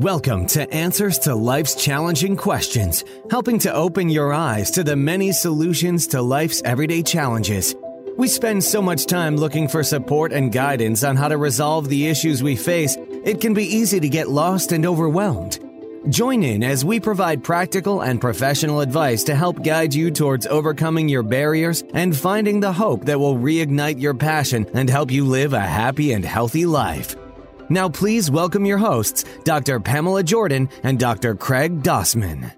Welcome to Answers to Life's Challenging Questions, helping to open your eyes to the many solutions to life's everyday challenges. We spend so much time looking for support and guidance on how to resolve the issues we face, it can be easy to get lost and overwhelmed. Join in as we provide practical and professional advice to help guide you towards overcoming your barriers and finding the hope that will reignite your passion and help you live a happy and healthy life. Now, please welcome your hosts, Dr. Pamela Jordan and Dr. Craig Dossman.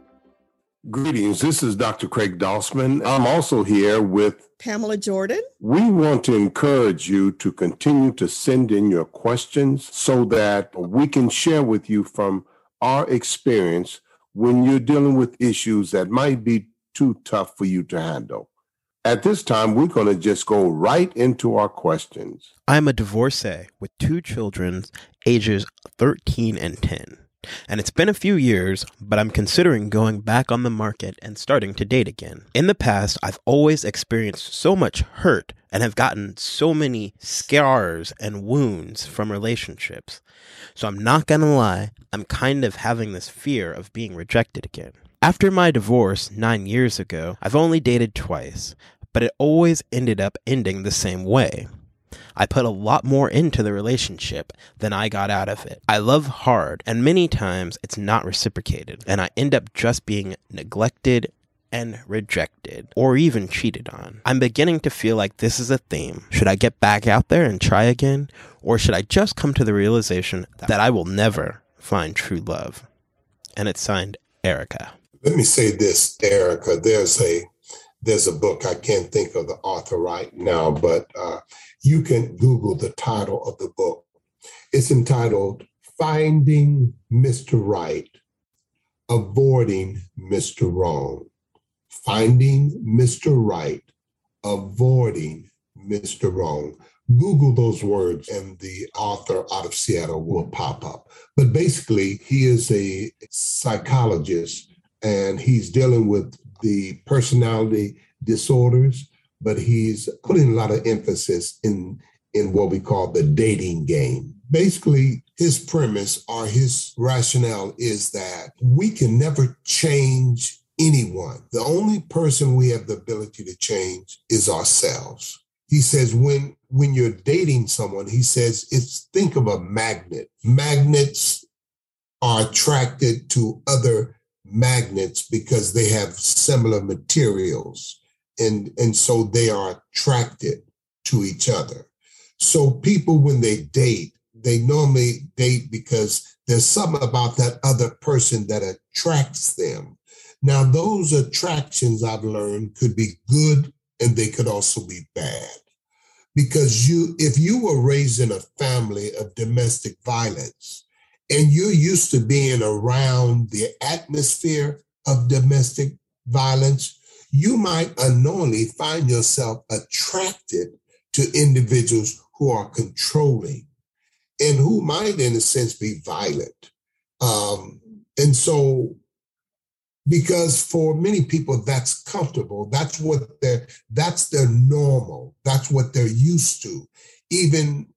Greetings. This is Dr. Craig Dossman. I'm also here with Pamela Jordan. We want to encourage you to continue to send in your questions so that we can share with you from our experience when you're dealing with issues that might be too tough for you to handle. At this time, we're going to just go right into our questions. I'm a divorcee with two children, ages 13 and 10. And it's been a few years, but I'm considering going back on the market and starting to date again. In the past, I've always experienced so much hurt and have gotten so many scars and wounds from relationships. So I'm not gonna lie, I'm kind of having this fear of being rejected again. After my divorce nine years ago, I've only dated twice, but it always ended up ending the same way. I put a lot more into the relationship than I got out of it. I love hard, and many times it's not reciprocated, and I end up just being neglected and rejected, or even cheated on. I'm beginning to feel like this is a theme. Should I get back out there and try again, or should I just come to the realization that I will never find true love? And it's signed Erica. Let me say this, Erica. There's a there's a book i can't think of the author right now but uh, you can google the title of the book. It's entitled finding mr right avoiding mr wrong. Finding mr right avoiding mr wrong. Google those words and the author out of seattle will pop up. But basically he is a psychologist and he's dealing with the personality disorders, but he's putting a lot of emphasis in in what we call the dating game. Basically, his premise or his rationale is that we can never change anyone. The only person we have the ability to change is ourselves. He says when when you're dating someone, he says it's think of a magnet. Magnets are attracted to other magnets because they have similar materials and and so they are attracted to each other. So people when they date they normally date because there's something about that other person that attracts them. Now those attractions i've learned could be good and they could also be bad. Because you if you were raised in a family of domestic violence and you're used to being around the atmosphere of domestic violence, you might unknowingly find yourself attracted to individuals who are controlling and who might, in a sense, be violent. Um, and so, because for many people that's comfortable, that's what they're, that's their normal, that's what they're used to. Even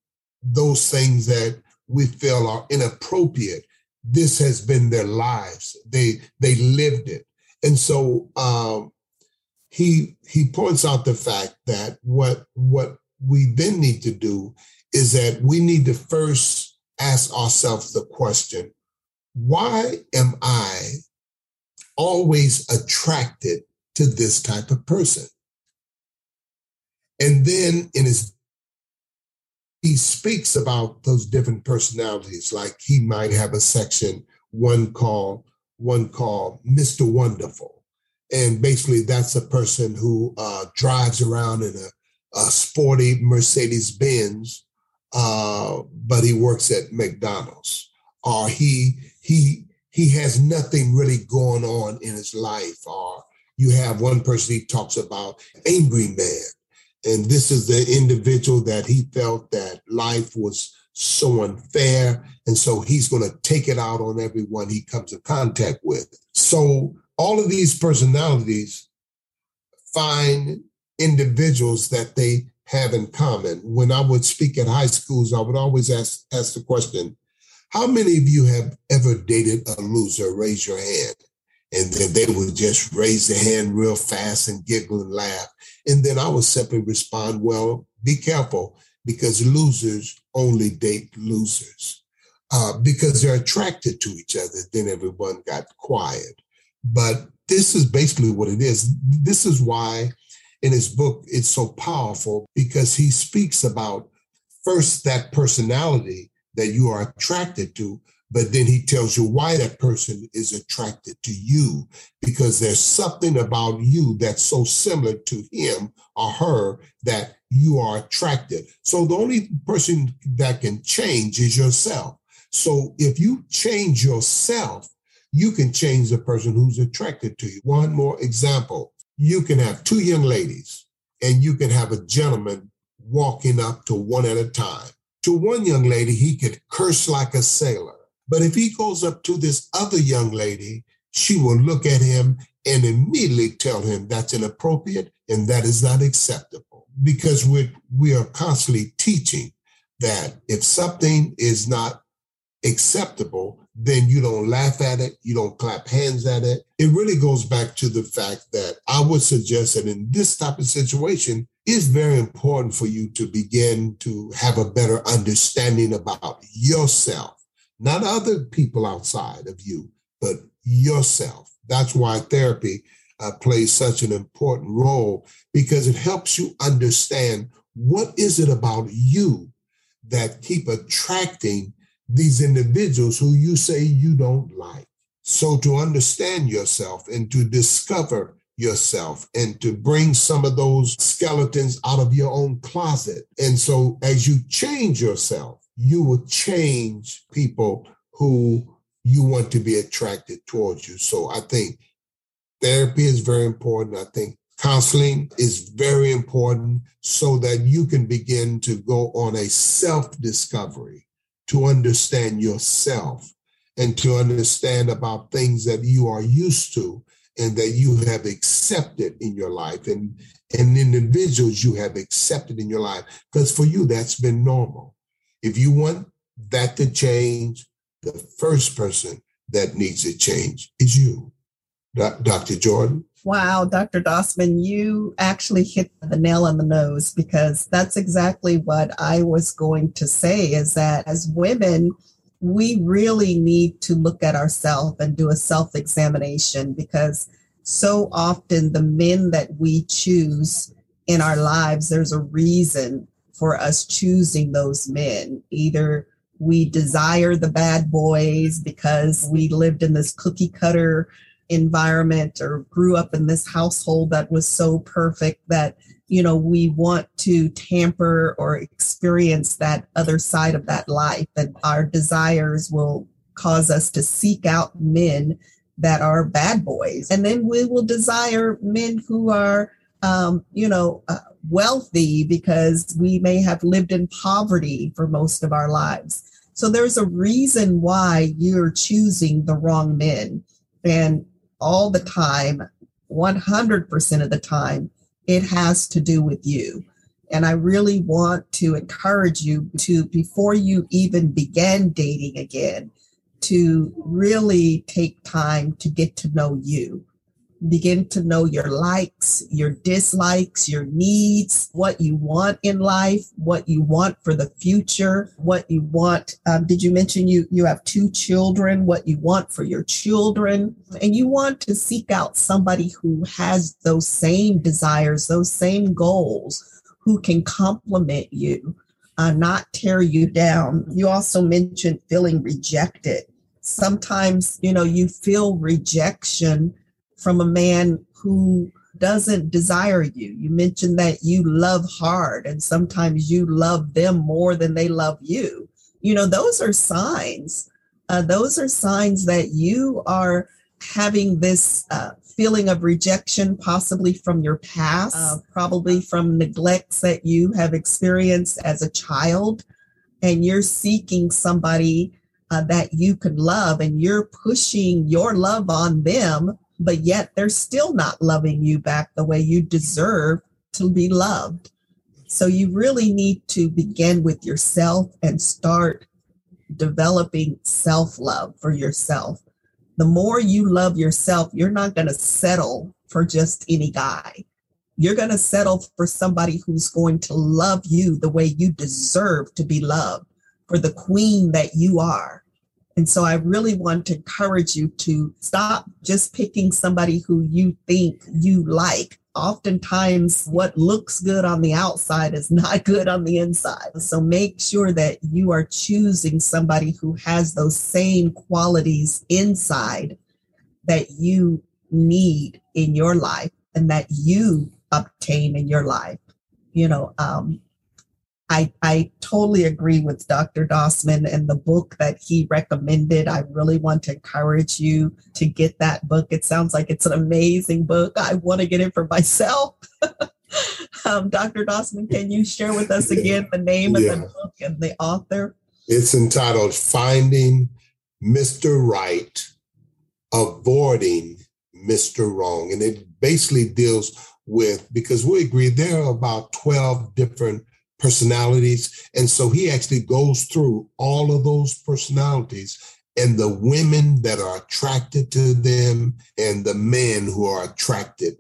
those things that we feel are inappropriate. This has been their lives. They they lived it, and so um, he he points out the fact that what what we then need to do is that we need to first ask ourselves the question: Why am I always attracted to this type of person? And then in his he speaks about those different personalities. Like he might have a section one called one called Mr. Wonderful, and basically that's a person who uh, drives around in a, a sporty Mercedes Benz, uh, but he works at McDonald's, or he he he has nothing really going on in his life, or you have one person he talks about angry man and this is the individual that he felt that life was so unfair. And so he's going to take it out on everyone he comes in contact with. So all of these personalities find individuals that they have in common. When I would speak at high schools, I would always ask, ask the question, How many of you have ever dated a loser? Raise your hand. And then they would just raise their hand real fast and giggle and laugh. And then I would simply respond, well, be careful because losers only date losers uh, because they're attracted to each other. Then everyone got quiet. But this is basically what it is. This is why in his book it's so powerful because he speaks about first that personality that you are attracted to, but then he tells you why that person is attracted to you because there's something about you that's so similar to him or her that you are attracted. So the only person that can change is yourself. So if you change yourself, you can change the person who's attracted to you. One more example you can have two young ladies and you can have a gentleman walking up to one at a time. To one young lady, he could curse like a sailor. But if he goes up to this other young lady, she will look at him and immediately tell him that's inappropriate and that is not acceptable. Because we we are constantly teaching that if something is not acceptable, then you don't laugh at it, you don't clap hands at it. It really goes back to the fact that I would suggest that in this type of situation, it's very important for you to begin to have a better understanding about yourself, not other people outside of you, but yourself. That's why therapy uh, plays such an important role because it helps you understand what is it about you that keep attracting these individuals who you say you don't like. So to understand yourself and to discover yourself and to bring some of those skeletons out of your own closet. And so as you change yourself, you will change people who you want to be attracted towards you. So I think therapy is very important. I think counseling is very important so that you can begin to go on a self discovery to understand yourself and to understand about things that you are used to and that you have accepted in your life and and individuals you have accepted in your life because for you that's been normal if you want that to change the first person that needs to change is you dr jordan Wow, Dr. Dossman, you actually hit the nail on the nose because that's exactly what I was going to say is that as women, we really need to look at ourselves and do a self examination because so often the men that we choose in our lives, there's a reason for us choosing those men. Either we desire the bad boys because we lived in this cookie cutter environment or grew up in this household that was so perfect that you know we want to tamper or experience that other side of that life and our desires will cause us to seek out men that are bad boys and then we will desire men who are um, you know uh, wealthy because we may have lived in poverty for most of our lives. So there's a reason why you're choosing the wrong men. And all the time, 100% of the time, it has to do with you. And I really want to encourage you to, before you even begin dating again, to really take time to get to know you begin to know your likes, your dislikes, your needs, what you want in life, what you want for the future, what you want. Um, did you mention you you have two children? What you want for your children, and you want to seek out somebody who has those same desires, those same goals, who can complement you, uh, not tear you down. You also mentioned feeling rejected. Sometimes, you know, you feel rejection from a man who doesn't desire you. You mentioned that you love hard and sometimes you love them more than they love you. You know, those are signs. Uh, those are signs that you are having this uh, feeling of rejection, possibly from your past, uh, probably from neglects that you have experienced as a child. And you're seeking somebody uh, that you can love and you're pushing your love on them but yet they're still not loving you back the way you deserve to be loved. So you really need to begin with yourself and start developing self love for yourself. The more you love yourself, you're not going to settle for just any guy. You're going to settle for somebody who's going to love you the way you deserve to be loved, for the queen that you are. And so I really want to encourage you to stop just picking somebody who you think you like oftentimes what looks good on the outside is not good on the inside. So make sure that you are choosing somebody who has those same qualities inside that you need in your life and that you obtain in your life. You know, um, I, I totally agree with Dr. Dossman and the book that he recommended. I really want to encourage you to get that book. It sounds like it's an amazing book. I want to get it for myself. um, Dr. Dossman, can you share with us again the name of yeah. the book and the author? It's entitled Finding Mr. Right, Avoiding Mr. Wrong. And it basically deals with, because we agree there are about 12 different personalities. And so he actually goes through all of those personalities and the women that are attracted to them and the men who are attracted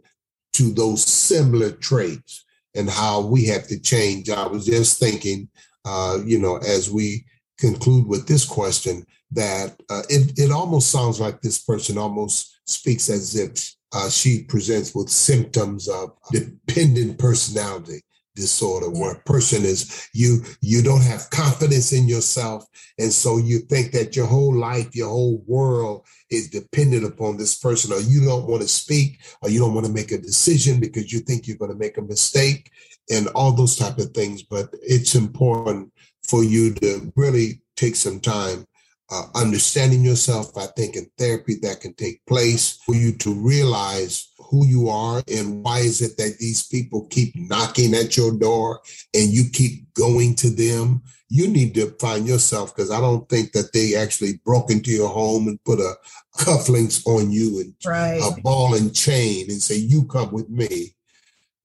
to those similar traits and how we have to change. I was just thinking, uh, you know, as we conclude with this question, that uh, it, it almost sounds like this person almost speaks as if uh, she presents with symptoms of dependent personality disorder where a person is you you don't have confidence in yourself. And so you think that your whole life your whole world is dependent upon this person or you don't want to speak or you don't want to make a decision because you think you're going to make a mistake and all those type of things. But it's important for you to really take some time uh, understanding yourself i think in therapy that can take place for you to realize who you are and why is it that these people keep knocking at your door and you keep going to them? You need to find yourself because i don't think that they actually broke into your home and put a cufflinks on you and right. a ball and chain and say you come with me.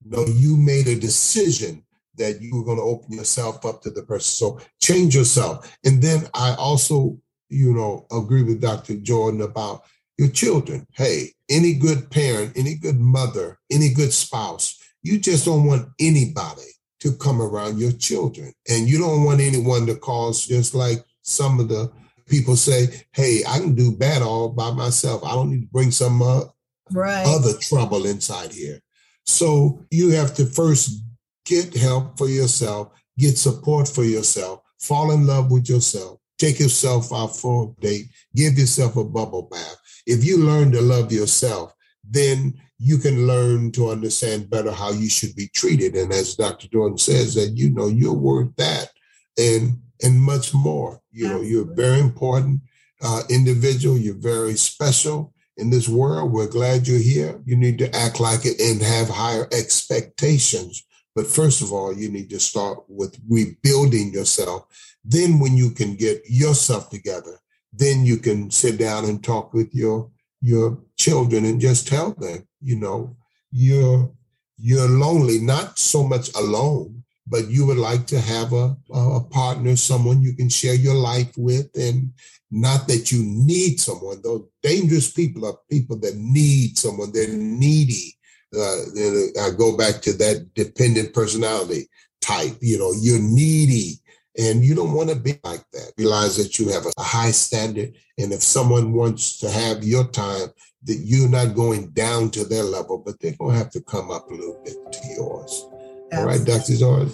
No you made a decision that you were going to open yourself up to the person. So change yourself. And then i also you know agree with dr jordan about your children. Hey, any good parent, any good mother, any good spouse, you just don't want anybody to come around your children. And you don't want anyone to cause, just like some of the people say, hey, I can do bad all by myself. I don't need to bring some uh, right. other trouble inside here. So you have to first get help for yourself, get support for yourself, fall in love with yourself, take yourself out for a date, give yourself a bubble bath if you learn to love yourself, then you can learn to understand better how you should be treated. And as Dr. Jordan says, that you know you're worth that and and much more. You know, you're a very important uh, individual. You're very special in this world. We're glad you're here. You need to act like it and have higher expectations. But first of all, you need to start with rebuilding yourself. Then, when you can get yourself together, then you can sit down and talk with your your children and just tell them, you know, you're you're lonely, not so much alone, but you would like to have a, a partner, someone you can share your life with, and not that you need someone. Those dangerous people are people that need someone. They're needy. Uh, I go back to that dependent personality type. You know, you're needy. And you don't want to be like that. Realize that you have a high standard. And if someone wants to have your time, that you're not going down to their level, but they're going to have to come up a little bit to yours. Absolutely. All right, Dr. Jordan.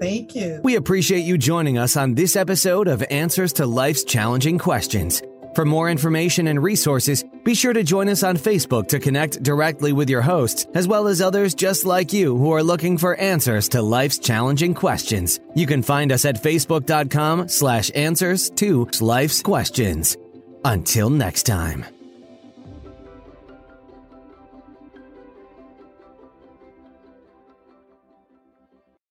Thank you. We appreciate you joining us on this episode of Answers to Life's Challenging Questions. For more information and resources, be sure to join us on Facebook to connect directly with your hosts, as well as others just like you who are looking for answers to life's challenging questions. You can find us at facebook.com slash answers to life's questions. Until next time.